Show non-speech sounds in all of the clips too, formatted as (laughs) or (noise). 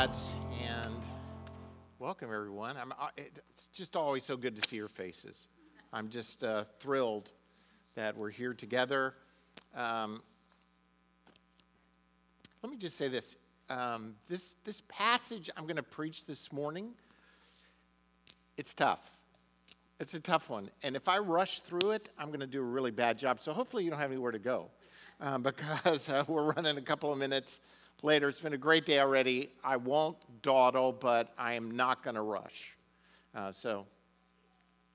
dads, and welcome everyone. I'm, uh, it's just always so good to see your faces. I'm just uh, thrilled that we're here together. Um, let me just say this. Um, this, this passage I'm going to preach this morning, it's tough. It's a tough one. And if I rush through it, I'm going to do a really bad job. So hopefully you don't have anywhere to go um, (laughs) because uh, we're running a couple of minutes later. It's been a great day already. I won't dawdle, but I am not going to rush. Uh, so,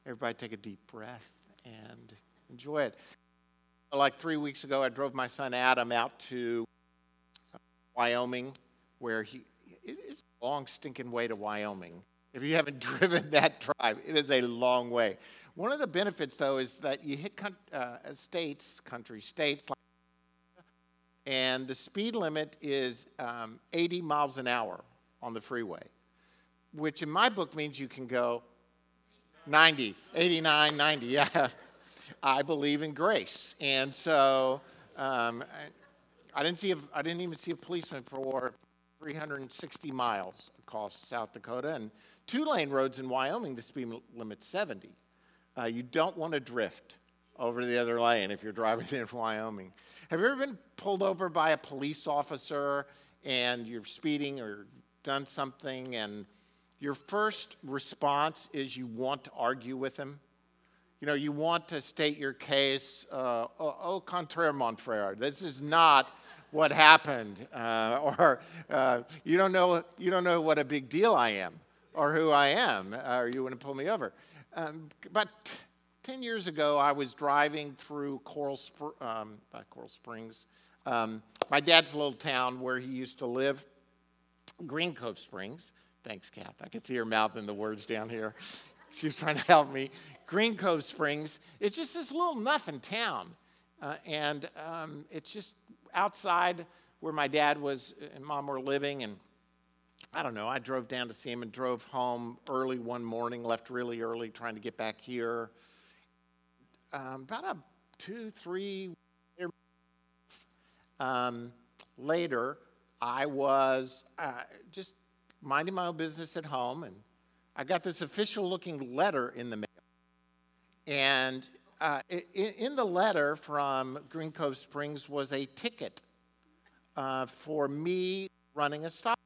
everybody take a deep breath and enjoy it. Like three weeks ago, I drove my son Adam out to Wyoming, where he it's a long stinking way to Wyoming. If you haven't (laughs) driven that drive, it is a long way. One of the benefits, though, is that you hit uh, states, country states like and the speed limit is um, 80 miles an hour on the freeway, which in my book means you can go 90, 89, 90. (laughs) Yeah, I believe in grace, and so um, I, I, didn't see a, I didn't even see a policeman for 360 miles across South Dakota, and two lane roads in Wyoming the speed limit's 70. Uh, you don't want to drift over the other lane if you're driving (laughs) in Wyoming. Have you ever been pulled over by a police officer and you're speeding or done something and your first response is you want to argue with him? You know, you want to state your case, uh, au oh, contraire, mon frere. This is not what happened. Uh, (laughs) or uh, you, don't know, you don't know what a big deal I am or who I am, uh, or you want to pull me over. Um, but 10 years ago, I was driving through Coral, Spr- um, Coral Springs, um, my dad's little town where he used to live, Green Cove Springs. Thanks, Kath. I can see her mouthing the words down here. She's trying to help me. Green Cove Springs. It's just this little nothing town. Uh, and um, it's just outside where my dad was and mom were living. And I don't know, I drove down to see him and drove home early one morning, left really early trying to get back here um, about a two, three um, later, I was uh, just minding my own business at home, and I got this official looking letter in the mail. And uh, in the letter from Green Cove Springs was a ticket uh, for me running a stop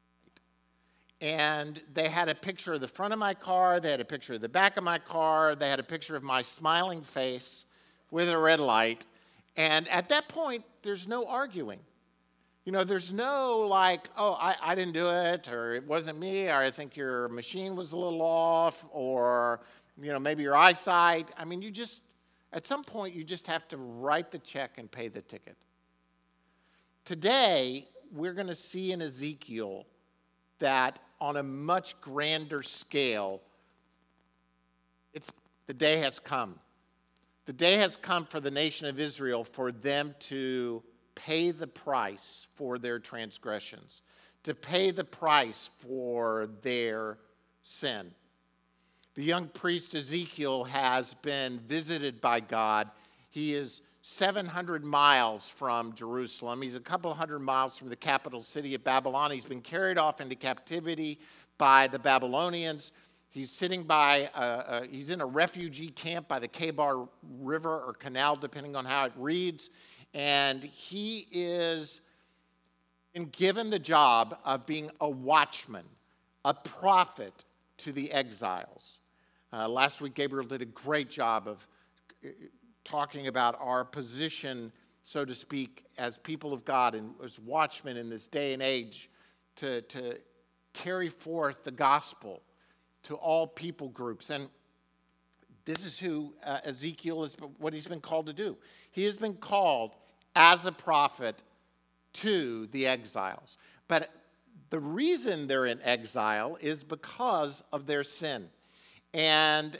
and they had a picture of the front of my car, they had a picture of the back of my car, they had a picture of my smiling face with a red light. And at that point, there's no arguing. You know, there's no like, oh, I, I didn't do it, or it wasn't me, or I think your machine was a little off, or, you know, maybe your eyesight. I mean, you just, at some point, you just have to write the check and pay the ticket. Today, we're going to see in Ezekiel that on a much grander scale, it's, the day has come. The day has come for the nation of Israel for them to pay the price for their transgressions, to pay the price for their sin. The young priest Ezekiel has been visited by God. He is 700 miles from Jerusalem. He's a couple hundred miles from the capital city of Babylon. He's been carried off into captivity by the Babylonians. He's sitting by, uh, uh, he's in a refugee camp by the Kebar River or canal, depending on how it reads. And he is been given the job of being a watchman, a prophet to the exiles. Uh, last week, Gabriel did a great job of talking about our position, so to speak, as people of God and as watchmen in this day and age to, to carry forth the gospel to all people groups. And this is who uh, Ezekiel is, what he's been called to do. He has been called as a prophet to the exiles. But the reason they're in exile is because of their sin. And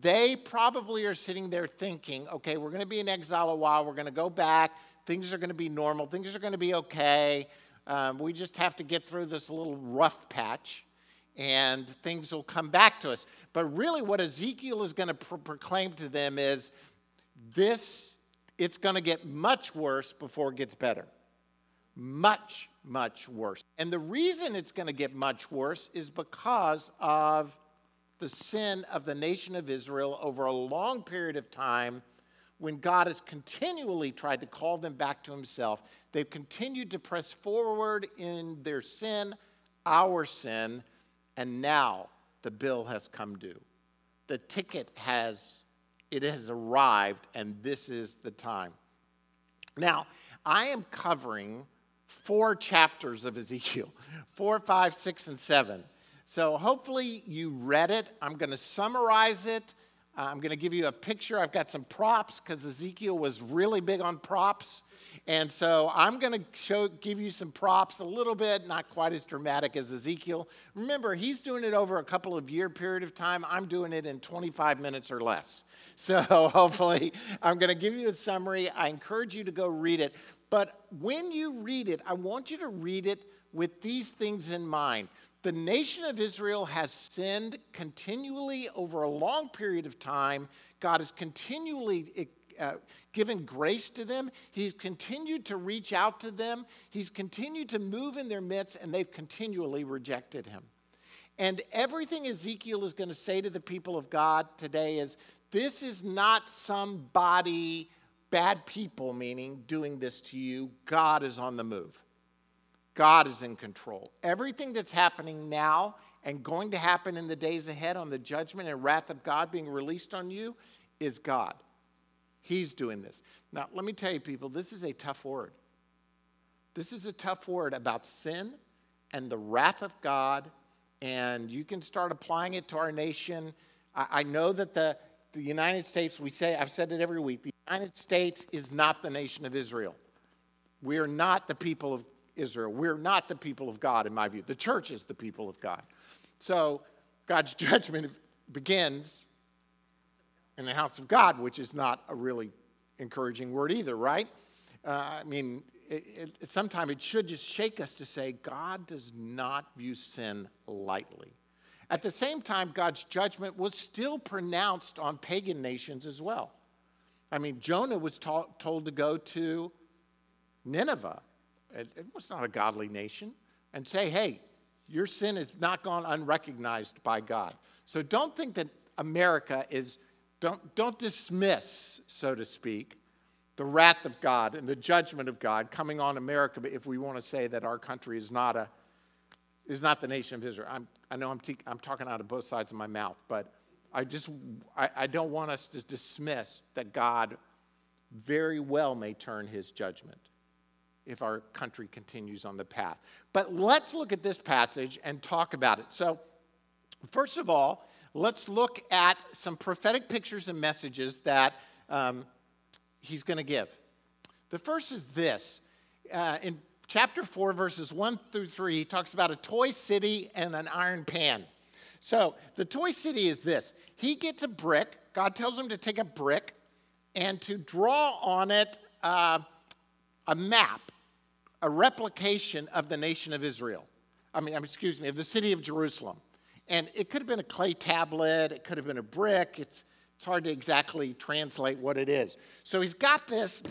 they probably are sitting there thinking, okay, we're going to be in exile a while, we're going to go back, things are going to be normal, things are going to be okay. Um, we just have to get through this little rough patch and things will come back to us. But really, what Ezekiel is going to pro- proclaim to them is this, it's going to get much worse before it gets better. much, much worse. And the reason it's going to get much worse is because of the sin of the nation of Israel over a long period of time when God has continually tried to call them back to himself. They've continued to press forward in their sin, our sin, and now the bill has come due. The ticket has it has arrived and this is the time. Now, I am covering four chapters of Ezekiel (laughs) four, five, six, and seven. So hopefully you read it. I'm going to summarize it. Uh, I'm going to give you a picture. I've got some props because Ezekiel was really big on props. And so I'm going to show, give you some props a little bit, not quite as dramatic as Ezekiel. Remember, he's doing it over a couple of year period of time. I'm doing it in 25 minutes or less. (laughs) So hopefully, I'm going to give you a summary. I encourage you to go read it. But when you read it, I want you to read it with these things in mind. The nation of Israel has sinned continually over a long period of time. God has continually uh, given grace to them. He's continued to reach out to them. He's continued to move in their midst, and they've continually rejected him. And everything Ezekiel is going to say to the people of God today is this is not somebody bad people, meaning doing this to you. God is on the move, God is in control. Everything that's happening now and going to happen in the days ahead on the judgment and wrath of God being released on you is God. He's doing this. Now, let me tell you, people, this is a tough word. This is a tough word about sin and the wrath of God, and you can start applying it to our nation. I, know that the, the United States, we say, I've said it every week, the United States is not the nation of Israel. We are not the people of Israel. We're not the people of God, in my view. The church is the people of God. So God's (laughs) judgment begins in the house of God, which is not a really encouraging word either, right? Uh, I mean, it, it, sometimes it should just shake us to say God does not view sin lightly. At the same time, God's judgment was still pronounced on pagan nations as well. I mean, Jonah was ta- told to go to Nineveh. It, was not a godly nation. And say, hey, your sin has not gone unrecognized by God. So don't think that America is, don't, don't dismiss, so to speak, the wrath of God and the judgment of God coming on America if we want to say that our country is not, a, is not the nation of Israel. I'm, I know I'm, te- I'm talking out of both sides of my mouth, but I just I, I don't want us to dismiss that God very well may turn his judgment if our country continues on the path. But let's look at this passage and talk about it. So, first of all, let's look at some prophetic pictures and messages that um, he's going to give. The first is this. Uh, in chapter 4, verses 1 through 3, he talks about a toy city and an iron pan. So the toy city is this he gets a brick, God tells him to take a brick and to draw on it uh, a map, a replication of the nation of Israel. I mean, excuse me, of the city of Jerusalem. And it could have been a clay tablet, it could have been a brick. It's, it's hard to exactly translate what it is. So he's got this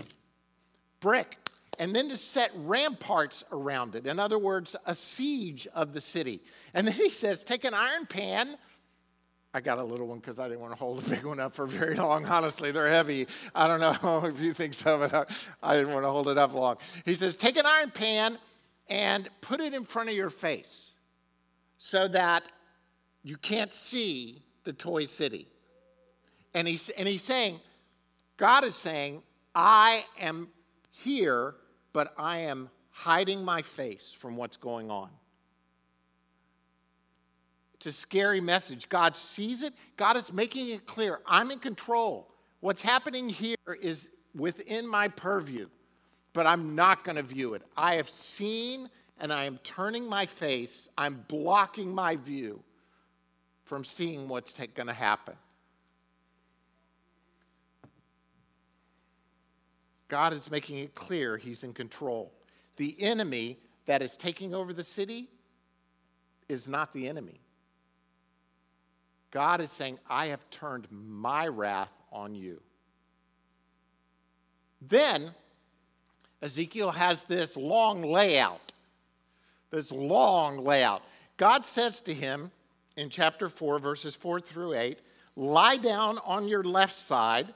brick and then to set ramparts around it. In other words, a siege of the city. And then he says, Take an iron pan. I got a little one because I didn't want to hold a big one up for very long. (laughs) Honestly, they're heavy. I don't know (laughs) if you think so, but I didn't want to hold it up long. He says, Take an iron pan and put it in front of your face so that you can't see the toy city. And he's, and he's saying, God is saying, I am here but I am hiding my face from what's going on. A scary message. God sees it, God is making it clear. I'm in control. What's happening here is within my purview, but I'm not going to view it. I have seen and I am turning my face, I'm blocking my view from seeing what's going to happen. God is making it clear he's in control. The enemy that is taking over the city is not the enemy. God is saying, I have turned my wrath on you. Then, Ezekiel has this long layout. This long layout. God says to him in chapter 4, verses 4 through 8, lie down on your left side,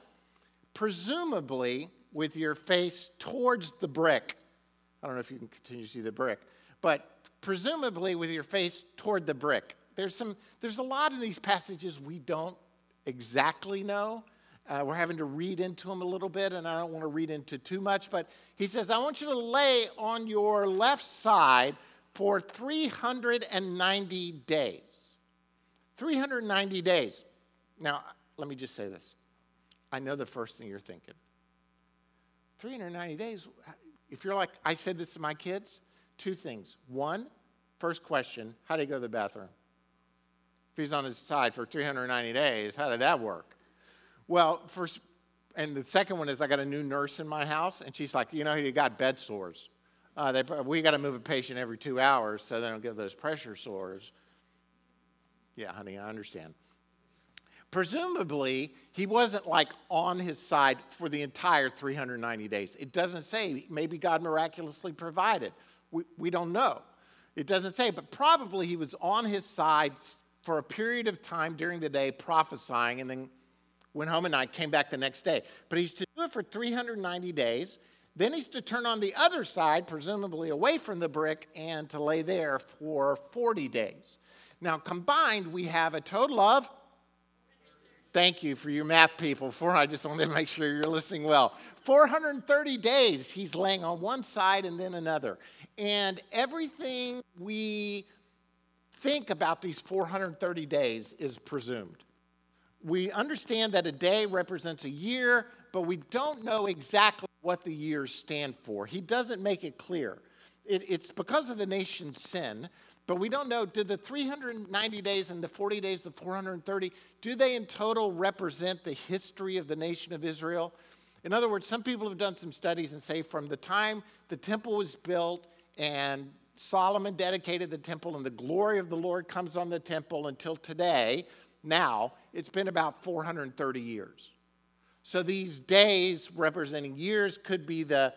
presumably with your face towards the brick. I don't know if you can continue to see the brick, but presumably with your face toward the brick. There's, some, there's a lot in these passages we don't exactly know. Uh, we're having to read into them a little bit, and I don't want to read into too much, but he says, I want you to lay on your left side for 390 days. 390 days. Now, let me just say this. I know the first thing you're thinking. 390 days, if you're like, I said this to my kids, two things. One, first question, how do you go to the bathroom? He's on his side for 390 days, how did that work? Well, first, and the second one is I got a new nurse in my house, and she's like, you know, you got bed sores. Uh, they, we got to move a patient every two hours so they don't get those pressure sores. Yeah, honey, I understand. Presumably, he wasn't like on his side for the entire 390 days. It doesn't say. Maybe God miraculously provided. We, we don't know. It doesn't say, but probably he was on his side for a period of time during the day prophesying and then went home at night, came back the next day. But he's to do it for 390 days. Then he's to turn on the other side, presumably away from the brick, and to lay there for 40 days. Now, combined, we have a total of, thank you for your math people, for I just wanted to make sure you're listening well. 430 days he's laying on one side and then another. And everything we think about these 430 days is presumed. We understand that a day represents a year, but we don't know exactly what the years stand for. He doesn't make it clear. It, it's because of the nation's sin, but we don't know did the 390 days and the 40 days, the 430, do they in total represent the history of the nation of Israel? In other words, some people have done some studies and say from the time the temple was built and Solomon dedicated the temple and the glory of the Lord comes on the temple until today, now, it's been about 430 years. So these days representing years could be the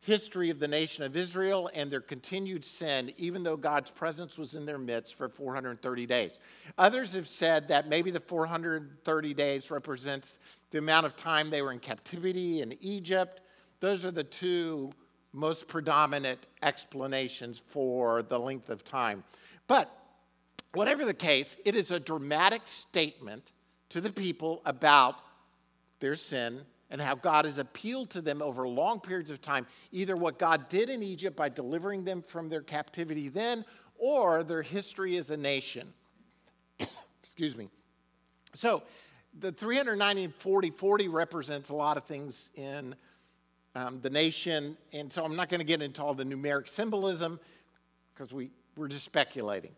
history of the nation of Israel and their continued sin, even though God's presence was in their midst for 430 days. Others have said that maybe the 430 days represents the amount of time they were in captivity in Egypt. Those are the two most predominant explanations for the length of time. But whatever the case, it is a dramatic statement to the people about their sin and how God has appealed to them over long periods of time, either what God did in Egypt by delivering them from their captivity then, or their history as a nation. (coughs) Excuse me. So, the 390 40 40 represents a lot of things in um, the nation, and so I'm not going to get into all the numeric symbolism because we, we're just speculating.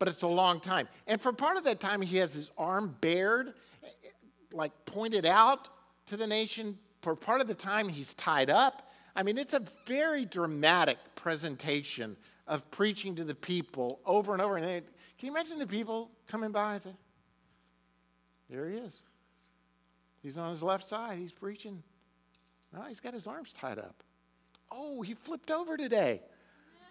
But it's a long time. And for part of that time, he has his arm bared, like pointed out to the nation. For part of the time, he's tied up. I mean, it's a very dramatic presentation of preaching to the people over and over. And can you imagine the people coming by There he is. He's on his left side, he's preaching. No, he's got his arms tied up. Oh, he flipped over today.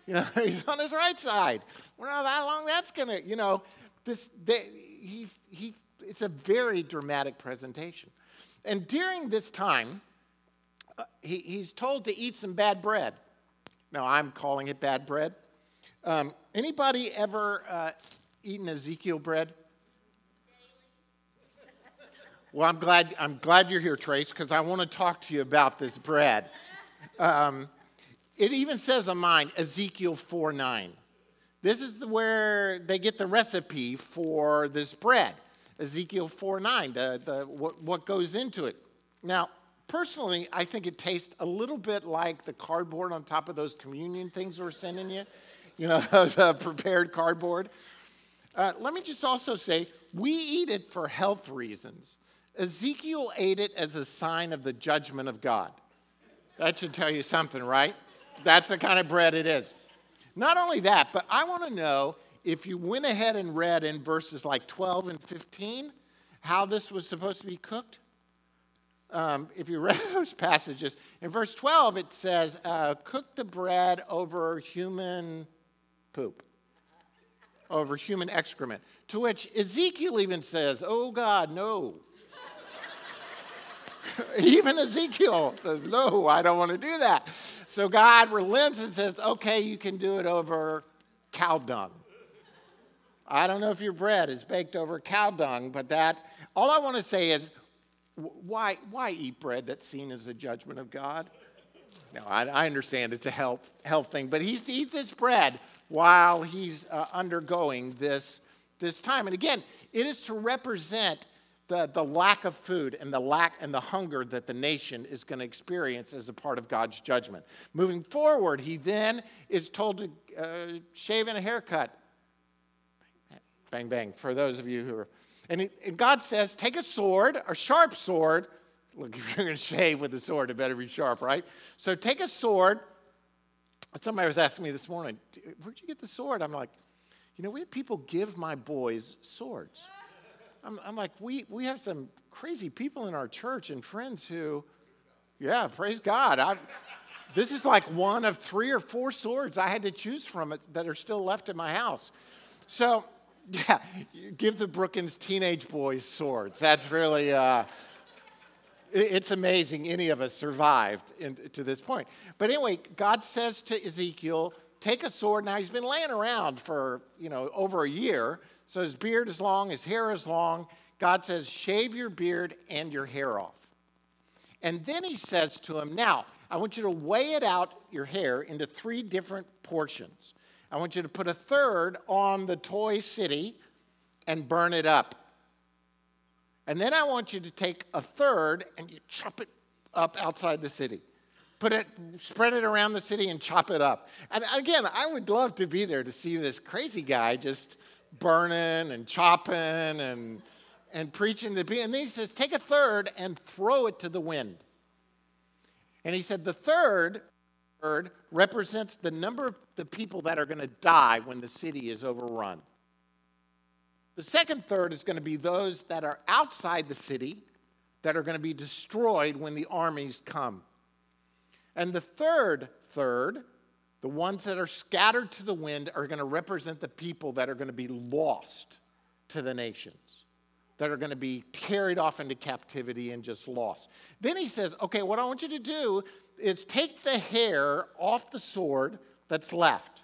You know, (laughs) he's on his right side. We don't know how long that's to, you know, this, they, he's, he's, it's a very dramatic presentation. And during this time, uh, he, he's told to eat some bad bread. Now, I'm calling it bad bread. Um, anybody ever uh, eaten Ezekiel bread? Well, I'm glad, I'm glad you're here, Trace, because I want to talk to you about this bread. Um, it even says on mine, Ezekiel 4 9. This is the, where they get the recipe for this bread. Ezekiel 4 9, the, the, what, what goes into it. Now, personally, I think it tastes a little bit like the cardboard on top of those communion things we're sending you. You know, (laughs) those uh, prepared cardboard. Uh, let me just also say, we eat it for health reasons. Ezekiel ate it as a sign of the judgment of God. That should tell you something, right? That's the kind of bread it is. Not only that, but I want to know if you went ahead and read in verses like 12 and 15 how this was supposed to be cooked. um, if you read (laughs) those passages, in verse 12 it says, uh, cook the bread over human poop, over human excrement. To which Ezekiel even says, oh God, no. (laughs) even Ezekiel says, no, I don't want to do that. So God relents and says, okay, you can do it over cow dung. I don't know if your bread is baked over cow dung, but that, all I want to say is, why, why eat bread that's seen as a judgment of God? No, I, I understand it's a health, health thing, but he's to eat this bread while he's uh, undergoing this, this time. And again, it is to represent the, the lack of food and the lack and the hunger that the nation is going to experience as a part of God's judgment. Moving forward, he then is told to uh, shave and a haircut. Bang, bang, for those of you who are. And, he, and God says, take a sword, a sharp sword. Look, if (laughs) you're going to shave with a sword, it better be sharp, right? So take a sword. Somebody was asking me this morning, where'd you get the sword? I'm like, you know, we had people give my boys swords. I'm, I'm like, we, we have some crazy people in our church and friends who, yeah, praise God. I, this is like one of three or four swords I had to choose from it that are still left in my house. So, (laughs) yeah, give the Brookins teenage boys swords. That's really, uh, it's amazing any of us survived in, to this point. But anyway, God says to Ezekiel, take a sword. Now, he's been laying around for, you know, over a year. So his beard is long, his hair is long. God says, shave your beard and your hair off. And then he says to him, Now, I want you to weigh it out, your hair, into three different portions. I want you to put a third on the toy city and burn it up. And then I want you to take a third and you chop it up outside the city. Put it, spread it around the city and chop it up. And again, I would love to be there to see this crazy guy just burning and chopping and, and preaching the and then he says take a third and throw it to the wind. And he said the third third represents the number of the people that are going to die when the city is overrun. The second third is going to be those that are outside the city that are going to be destroyed when the armies come and the third third the ones that are scattered to the wind are going to represent the people that are going to be lost to the nations, that are going to be carried off into captivity and just lost. Then he says, okay, what I want you to do is take the hair off the sword that's left.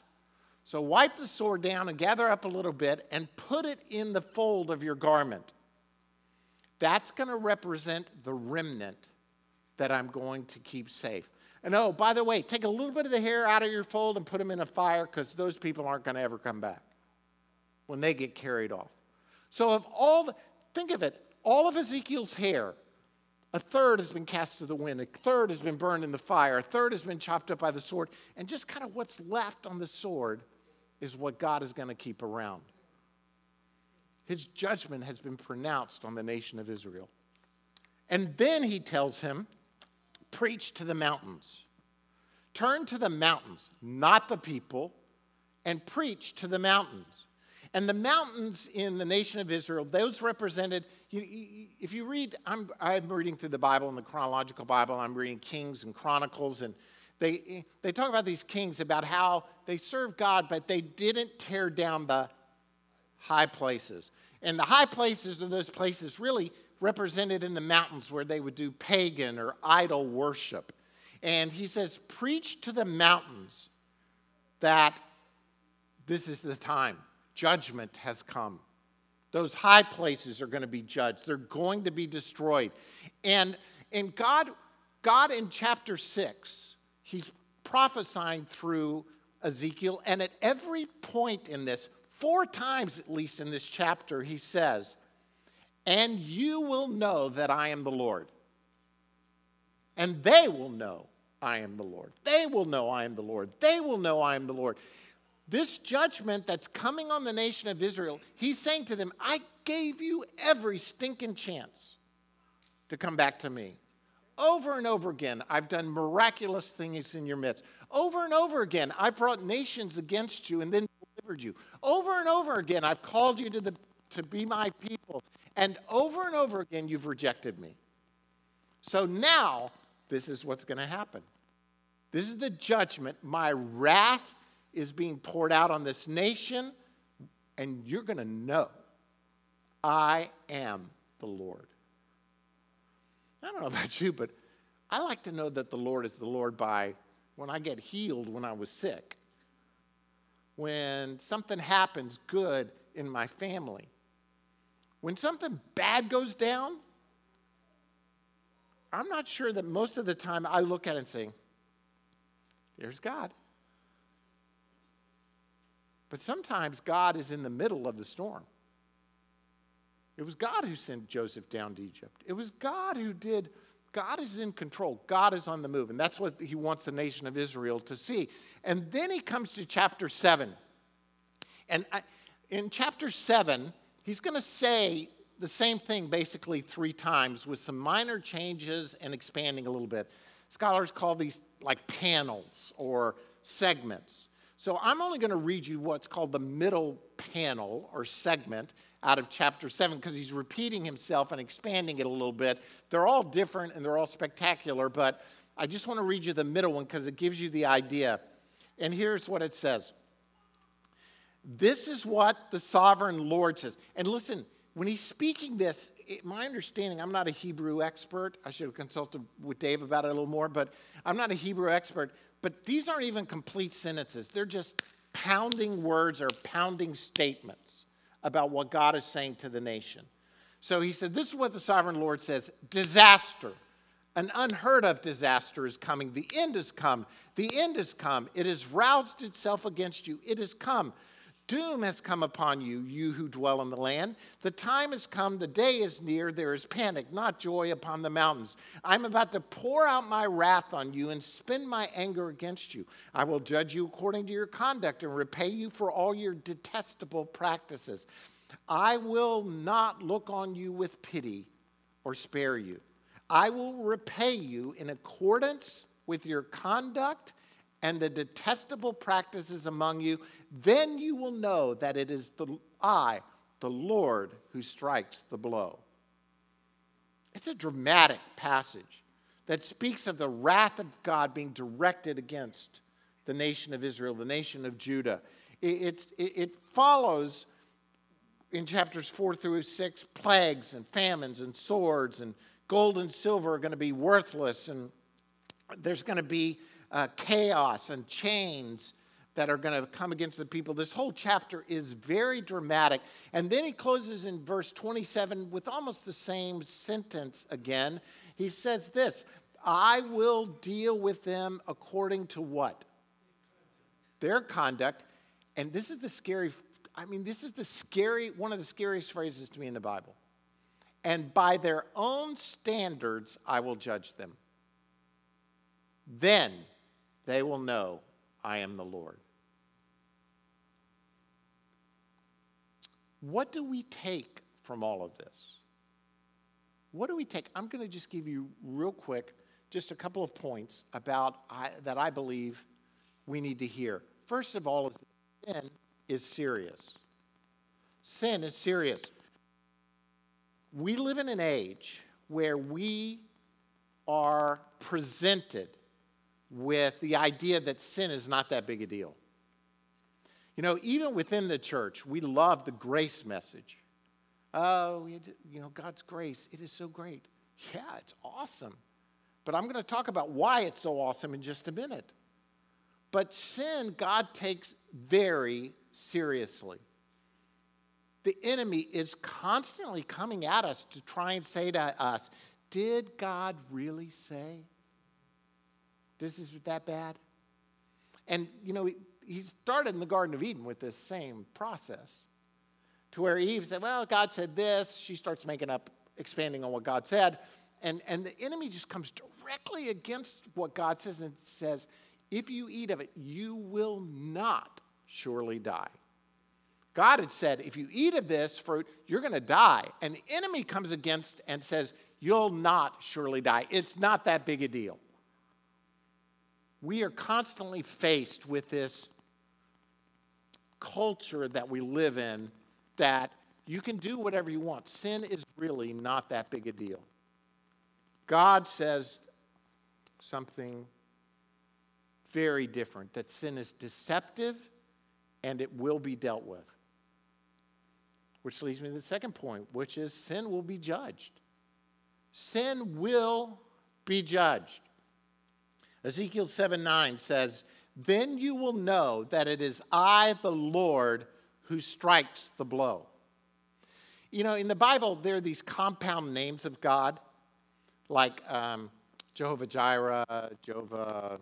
So wipe the sword down and gather up a little bit and put it in the fold of your garment. That's going to represent the remnant that I'm going to keep safe. And oh, by the way, take a little bit of the hair out of your fold and put them in a fire because those people aren't going to ever come back when they get carried off. So, of all, the, think of it, all of Ezekiel's hair, a third has been cast to the wind, a third has been burned in the fire, a third has been chopped up by the sword, and just kind of what's left on the sword is what God is going to keep around. His judgment has been pronounced on the nation of Israel. And then he tells him, preach to the mountains. Turn to the mountains, not the people, and preach to the mountains. And the mountains in the nation of Israel, those represented, if you read, I'm, I'm reading through the Bible in the chronological Bible, I'm reading Kings and Chronicles, and they, they talk about these kings, about how they served God, but they didn't tear down the high places. And the high places are those places really represented in the mountains where they would do pagan or idol worship. And he says, Preach to the mountains that this is the time. Judgment has come. Those high places are going to be judged, they're going to be destroyed. And, and God, God in chapter 6, he's prophesying through Ezekiel. And at every point in this, four times at least in this chapter, he says, and you will know that I am the Lord. And they will know I am the Lord. They will know I am the Lord. They will know I am the Lord. This judgment that's coming on the nation of Israel, he's saying to them, I gave you every stinking chance to come back to me. Over and over again, I've done miraculous things in your midst. Over and over again, I brought nations against you and then delivered you. Over and over again, I've called you to, the, to be my people. And over and over again, you've rejected me. So now, this is what's going to happen. This is the judgment. My wrath is being poured out on this nation, and you're going to know I am the Lord. I don't know (laughs) about you, but I like to know that the Lord is the Lord by when I get healed when I was sick, when something happens good in my family, when something bad goes down. I'm not sure that most of the time I look at it and say, there's God. But sometimes God is in the middle of the storm. It was God who sent Joseph down to Egypt. It was God who did, God is in control. God is on the move. And that's what he wants the nation of Israel to see. And then he comes to chapter 7. And I, in chapter 7, he's going to say the same thing basically three times with some minor changes and expanding a little bit. Scholars call these like panels or segments. So I'm only going to read you what's called the middle panel or segment out of chapter 7 because he's repeating himself and expanding it a little bit. They're all different and they're all spectacular, but I just want to read you the middle one because it gives you the idea. And here's what it says This is what the sovereign Lord says. And listen, when he's speaking this, it, my understanding, I'm not a Hebrew expert. I should have consulted with Dave about it a little more, but I'm not a Hebrew expert. But these aren't even complete sentences, they're just pounding words or pounding statements about what God is saying to the nation. So he said, This is what the sovereign Lord says disaster. An unheard of disaster is coming. The end has come. The end has come. It has roused itself against you. It has come. Doom has come upon you, you who dwell in the land. The time has come, the day is near. There is panic, not joy, upon the mountains. I'm about to pour out my wrath on you and spend my anger against you. I will judge you according to your conduct and repay you for all your detestable practices. I will not look on you with pity or spare you. I will repay you in accordance with your conduct and the detestable practices among you, then you will know that it is the, I, the Lord, who strikes the blow. It's a dramatic passage that speaks of the wrath of God being directed against the nation of Israel, the nation of Judah. It, it, it follows in chapters four through six plagues and famines and swords, and gold and silver are going to be worthless, and there's going to be uh, chaos and chains that are going to come against the people. This whole chapter is very dramatic. And then he closes in verse 27 with almost the same sentence again. He says this I will deal with them according to what? Their conduct. And this is the scary, I mean, this is the scary, one of the scariest phrases to me in the Bible. And by their own standards, I will judge them. Then they will know I am the Lord. What do we take from all of this? What do we take? I'm going to just give you real quick just a couple of points about I, that I believe we need to hear. First of all, sin is serious. Sin is serious. We live in an age where we are presented with the idea that sin is not that big a deal. You know, even within the church, we love the grace message. Oh, you know, God's grace, it is so great. Yeah, it's awesome. But I'm going to talk about why it's so awesome in just a minute. But sin, God takes very seriously. The enemy is constantly coming at us to try and say to us, Did God really say? This is that bad? And, you know, he started in the Garden of Eden with this same process to where Eve said, Well, God said this. She starts making up, expanding on what God said. And, and the enemy just comes directly against what God says and says, If you eat of it, you will not surely die. God had said, If you eat of this fruit, you're going to die. And the enemy comes against and says, You'll not surely die. It's not that big a deal we are constantly faced with this culture that we live in that you can do whatever you want. Sin is really not that big a deal. God says something very different that sin is deceptive and it will be dealt with. Which leads me to the second point, which is sin will be judged. Sin will be judged. Ezekiel 7 9 says, Then you will know that it is I, the Lord, who strikes the blow. You know, in the Bible, there are these compound names of God, like um, Jehovah Jireh, Jehovah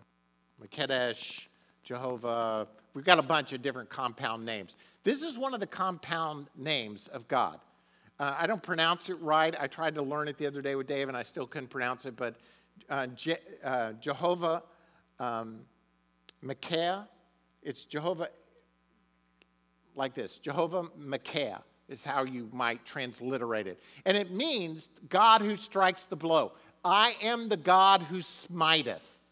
Makedesh, Jehovah. We've got a bunch of different compound names. This is one of the compound names of God. Uh, I don't pronounce it right. I tried to learn it the other day with Dave, and I still couldn't pronounce it. But uh, Je- uh, Jehovah um, Micaiah, it's Jehovah like this Jehovah Micaiah is how you might transliterate it. And it means God who strikes the blow. I am the God who smiteth. (laughs)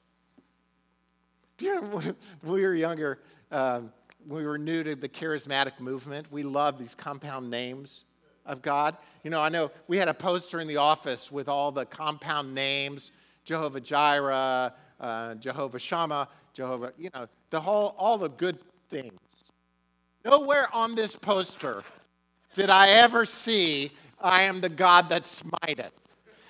You when we were younger, um, we were new to the charismatic movement. We loved these compound names of God. You know, I know we had a poster in the office with all the compound names Jehovah Jireh, uh, Jehovah Shammah, Jehovah, you know, the whole, all the good things. Nowhere on this poster did I ever see, I am the God that smiteth.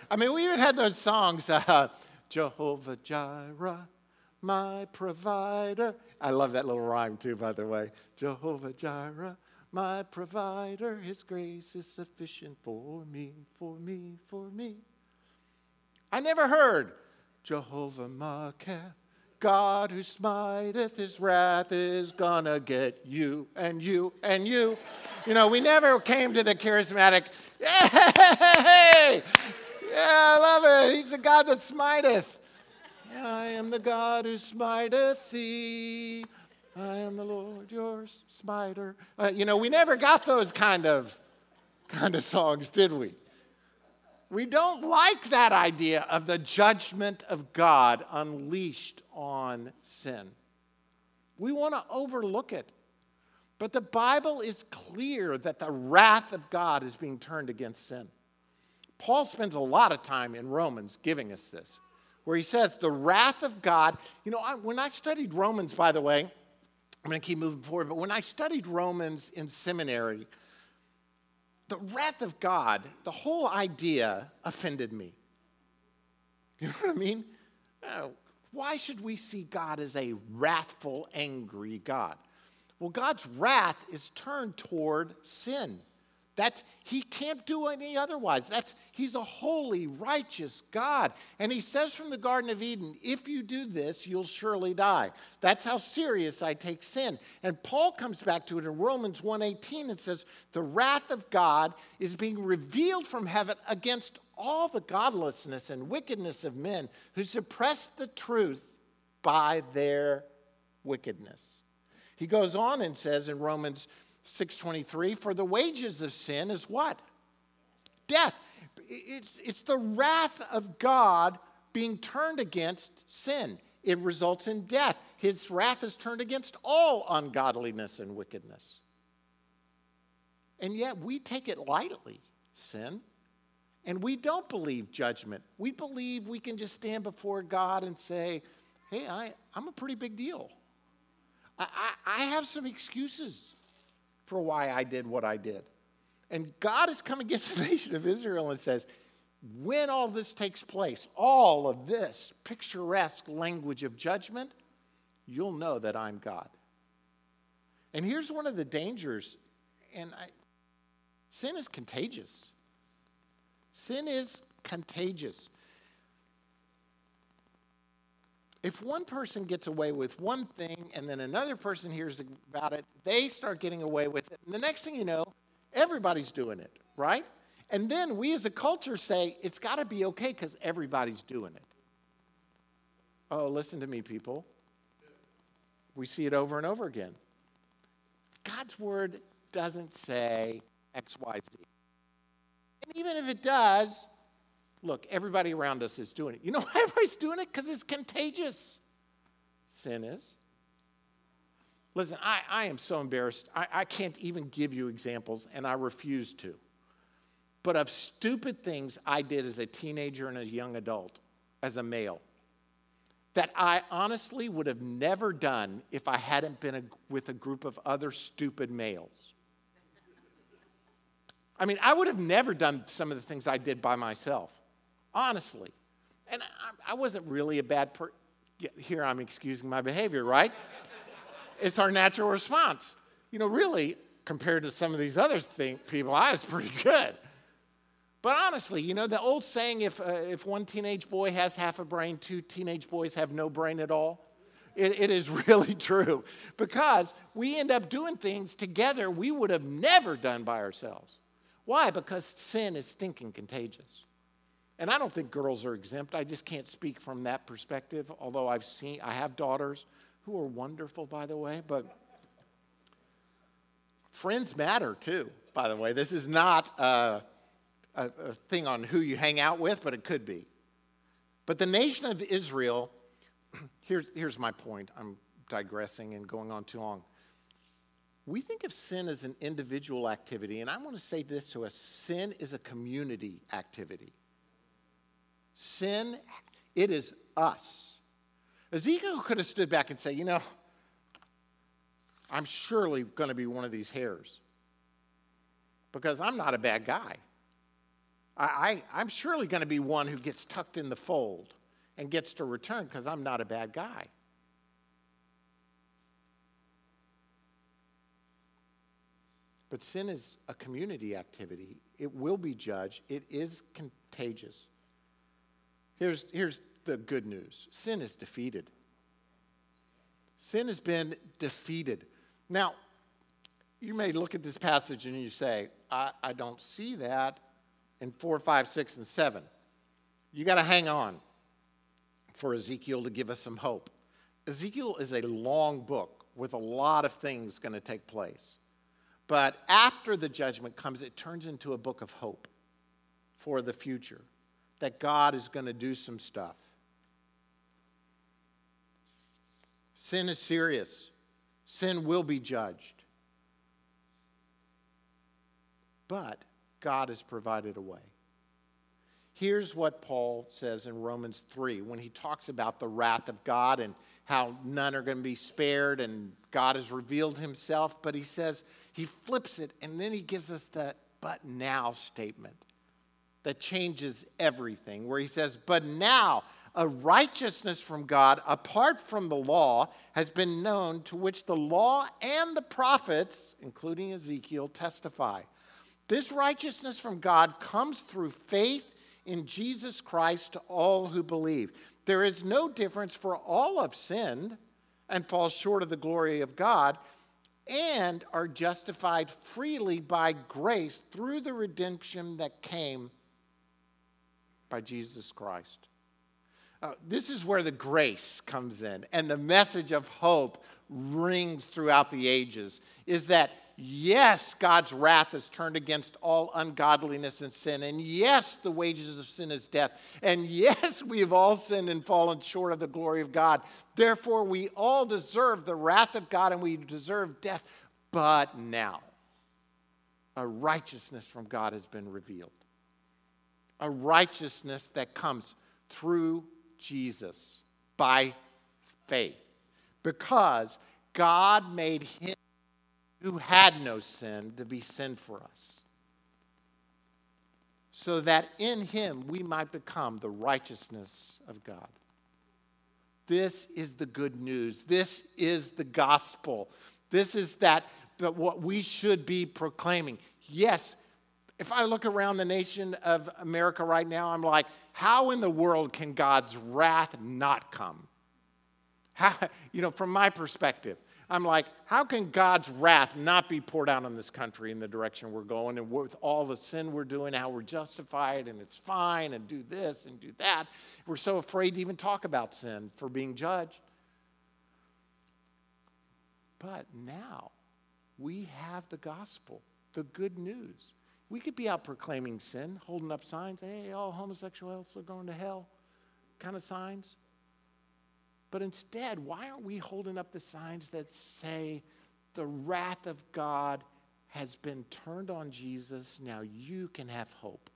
I mean, we even had those songs, uh, Jehovah Jireh, my provider. I love that little rhyme too, by the way. Jehovah Jireh, my provider, his grace is sufficient for me, for me, for me. I never heard Jehovah Makah, God who smiteth his wrath is gonna get you and you and you. You know, we never came to the charismatic, hey, yeah, I love it. He's the God that smiteth. I am the God who smiteth thee. I am the Lord your smiter. Uh, you know, we never got those kind of kind of songs, did we? We don't like that idea of the judgment of God unleashed on sin. We want to overlook it. But the Bible is clear that the wrath of God is being turned against sin. Paul spends a lot of time in Romans giving us this, where he says, The wrath of God. You know, when I studied Romans, by the way, I'm going to keep moving forward, but when I studied Romans in seminary, the wrath of God, the whole idea offended me. (laughs) You know what I mean? Uh, why should we see God as a wrathful, angry God? Well, God's wrath is turned toward sin. That's he can't do any otherwise. That's he's a holy, righteous God. And he says from the Garden of Eden, if you do this, you'll surely die. That's how serious I take sin. And Paul comes back to it in Romans 1:18 and says, "The wrath of God is being revealed from heaven against all the godlessness and wickedness of men who suppress the truth by their wickedness." He goes on and says in Romans 6:23 for the wages of sin is what? Death. It's, it's the wrath of God being turned against sin. It results in death. His wrath is turned against all ungodliness and wickedness. And yet we take it lightly, sin. And we don't believe judgment. We believe we can just stand before God and say, hey, I, I'm a pretty big deal. I, I, I have some excuses for why I did what I did. And God has come against (laughs) the nation of Israel and says, when all this takes place, all of this picturesque language of judgment, you'll know that I'm God. And here's one of the dangers, and I, sin is contagious. Sin is contagious. If one person gets away with one thing and then another person hears about it, they start getting away with it. And the next thing you know, everybody's doing it, right? And then we as a culture say it's got to be okay because everybody's doing it. Oh, listen to me, people. We see it over and over again. God's word doesn't say X, Y, Z. And even if it does, Look, everybody around us is doing it. You know (laughs) why everybody's doing it? Because it's contagious. Sin is. Listen, I, I am so embarrassed. I, I can't even give you examples, and I refuse to. but of stupid things I did as a teenager and a young adult, as a male, that I honestly would have never done if I hadn't been a, with a group of other stupid males. I mean, I would have never done some of the things I did by myself, honestly. And I, I wasn't really a bad person. Here I'm excusing my behavior, right? it's our natural response. You know, really, compared to some of these other thing, people, I was pretty good. But honestly, you know, the old saying if, uh, if one teenage boy has half a brain, two teenage boys have no brain at all, it, it is (laughs) really true. Because we end up doing things together we would have never done by ourselves. Why? Because sin is stinking contagious. And I don't think girls are exempt. I just can't speak from that perspective, although I've seen, I have daughters who are wonderful, by the way, but friends matter too, by the way. This is not a, a, a thing on who you hang out with, but it could be. But the nation of Israel, (clears throat) here's, here's my point. I'm digressing and going on too long. We think of sin as an individual activity, and I want to say this to us sin is a community activity. Sin, it is us. Ezekiel could have stood back and said, You know, I'm surely going to be one of these hairs because I'm not a bad guy. I, I, am surely going to be one who gets tucked in the fold and gets to return because I'm not a bad guy. But sin is a community activity. It will be judged. It is contagious. Here's, here's the good news sin is defeated. Sin has been defeated. Now, you may look at this passage and you say, I, I don't see that in 4, 5, 6, and 7. You got to hang on for Ezekiel to give us some hope. Ezekiel is a long book with a lot of things going to take place. But after the judgment comes, it turns into a book of hope for the future that God is going to do some stuff. Sin is serious, sin will be judged. But God has provided a way. Here's what Paul says in Romans 3 when he talks about the wrath of God and how none are going to be spared and God has revealed himself. But he says, he flips it and then he gives us that but now statement that changes everything, where he says, But now a righteousness from God apart from the law has been known, to which the law and the prophets, including Ezekiel, testify. This righteousness from God comes through faith in Jesus Christ to all who believe. There is no difference, for all have sinned and fall short of the glory of God and are justified freely by grace through the redemption that came by Jesus Christ. Uh, this is where the grace comes in and the message of hope rings throughout the ages is that yes, God's wrath is turned against all ungodliness and sin. And yes, the wages of sin is death. And (laughs) yes, we have all sinned and fallen short of the glory of God. Therefore, we all deserve the wrath of God and we deserve death. But now, a righteousness from God has been revealed. A righteousness that comes through Jesus by faith. Because God made him who had no sin to be sin for us, so that in him we might become the righteousness of God. This is the good news. This is the gospel. This is that but what we should be proclaiming. Yes, if I look around the nation of America right now, I'm like, how in the world can God's wrath not come? How, (laughs) you know, from my perspective, I'm like, how can God's wrath not be poured out on this country in the direction we're going and with all the sin we're doing, how we're justified and it's fine and do this and do that? We're so afraid to even talk about sin for being judged. But now we have the gospel, the good news. We could be out proclaiming sin, holding up signs, hey, all homosexuals are going to hell, kind of signs. But instead, why aren't we holding up the signs that say the wrath of God has been turned on Jesus, now you can have hope.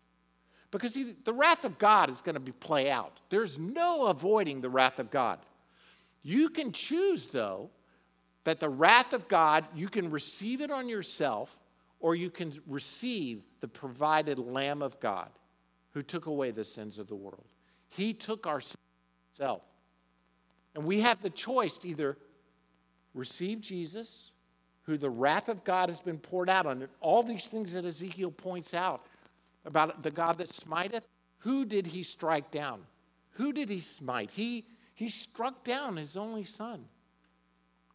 Because the wrath of God is going to be play out. There's no avoiding the wrath of God. You can choose, though, that the wrath of God, you can receive it on yourself, or you can receive the provided Lamb of God who took away the sins of the world. He took our sins himself. And we have the choice to either receive Jesus, who the wrath of God has been poured out on. And all these things that Ezekiel points out about the God that smiteth, who did he strike down? Who did he smite? He, he struck down his only son.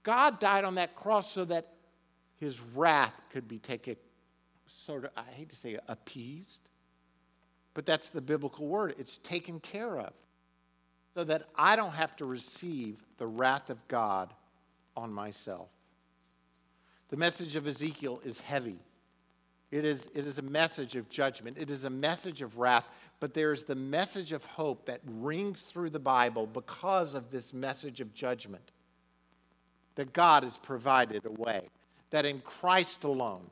God died on that cross so that his wrath could be taken, sort of, I hate to say appeased, but that's the biblical word. It's taken care of so that I don't have to receive the wrath of God on myself. The message of Ezekiel is heavy. It is, it is a message of judgment. It is a message of wrath, but there is the message of hope that rings through the Bible because of this message of judgment. That God has provided a way, that in Christ alone,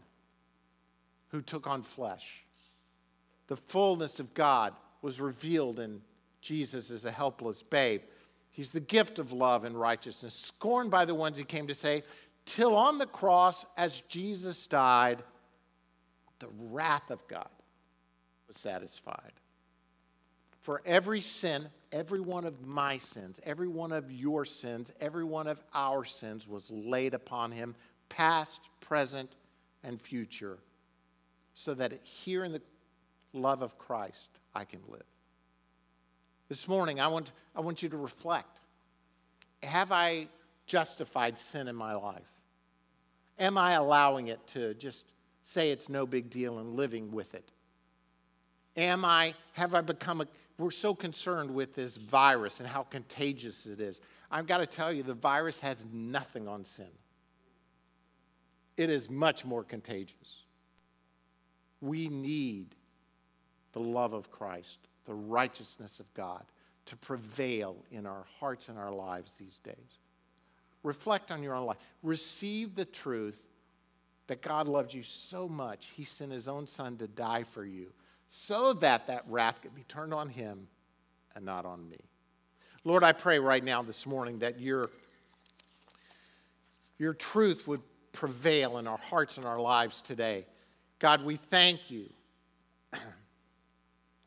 who took on flesh, the fullness of God was revealed in Jesus as a helpless babe. He's the gift of love and righteousness, scorned by the ones he came to save, till on the cross, as Jesus died, the wrath of God was satisfied. For every sin, every one of my sins, every one of your sins, every one of our sins was laid upon him, past, present, and future, so that here in the love of Christ I can live. This morning, I want, I want you to reflect. Have I justified sin in my life? Am I allowing it to just say it's no big deal and living with it? Am I, have I become a, we're so concerned with this virus and how contagious it is. I've got to tell you, the virus has nothing on sin. It is much more contagious. We need the love of Christ the righteousness of God to prevail in our hearts and our lives these days. Reflect on your own life. Receive the truth that God loved you so much, He sent His own Son to die for you so that that wrath could be turned on Him and not on me. Lord, I pray right now this morning that your, your truth would prevail in our hearts and our lives today. God, we thank you (clears throat)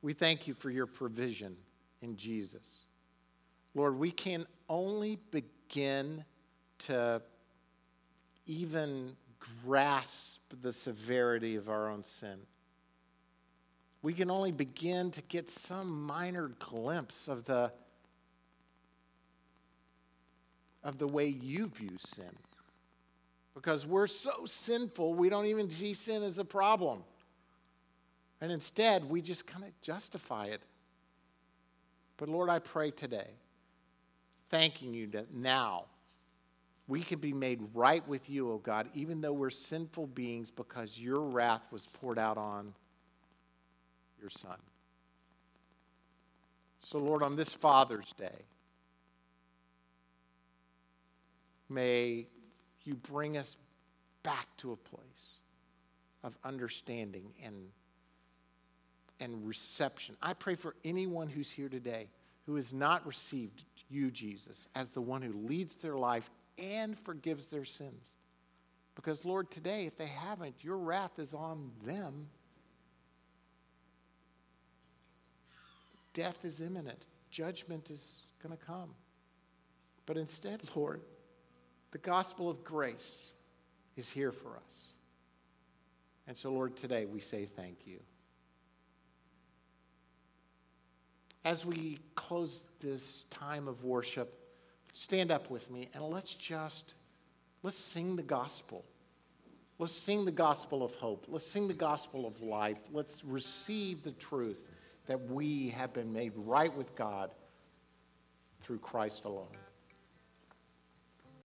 we thank you for your provision in Jesus. Lord, we can only begin to even grasp the severity of our own sin. We can only begin to get some minor glimpse of the of the way you view sin. Because we're so sinful, we don't even see sin as a problem. And instead, we just kind of justify it. But Lord, I pray today, thanking you that now we can be made right with you, O oh God, even though we're sinful beings, because your wrath was poured out on your Son. So, Lord, on this Father's Day, may you bring us back to a place of understanding and and reception. I pray for anyone who's here today who has not received you, Jesus, as the one who leads their life and forgives their sins. Because, Lord, today, if they haven't, your wrath is on them. Death is imminent, judgment is going to come. But instead, Lord, the gospel of grace is here for us. And so, Lord, today we say thank you. as we close this time of worship, stand up with me and let's just let's sing the gospel. Let's sing the gospel of hope. Let's sing the gospel of life. Let's receive the truth that we have been made right with God through Christ alone.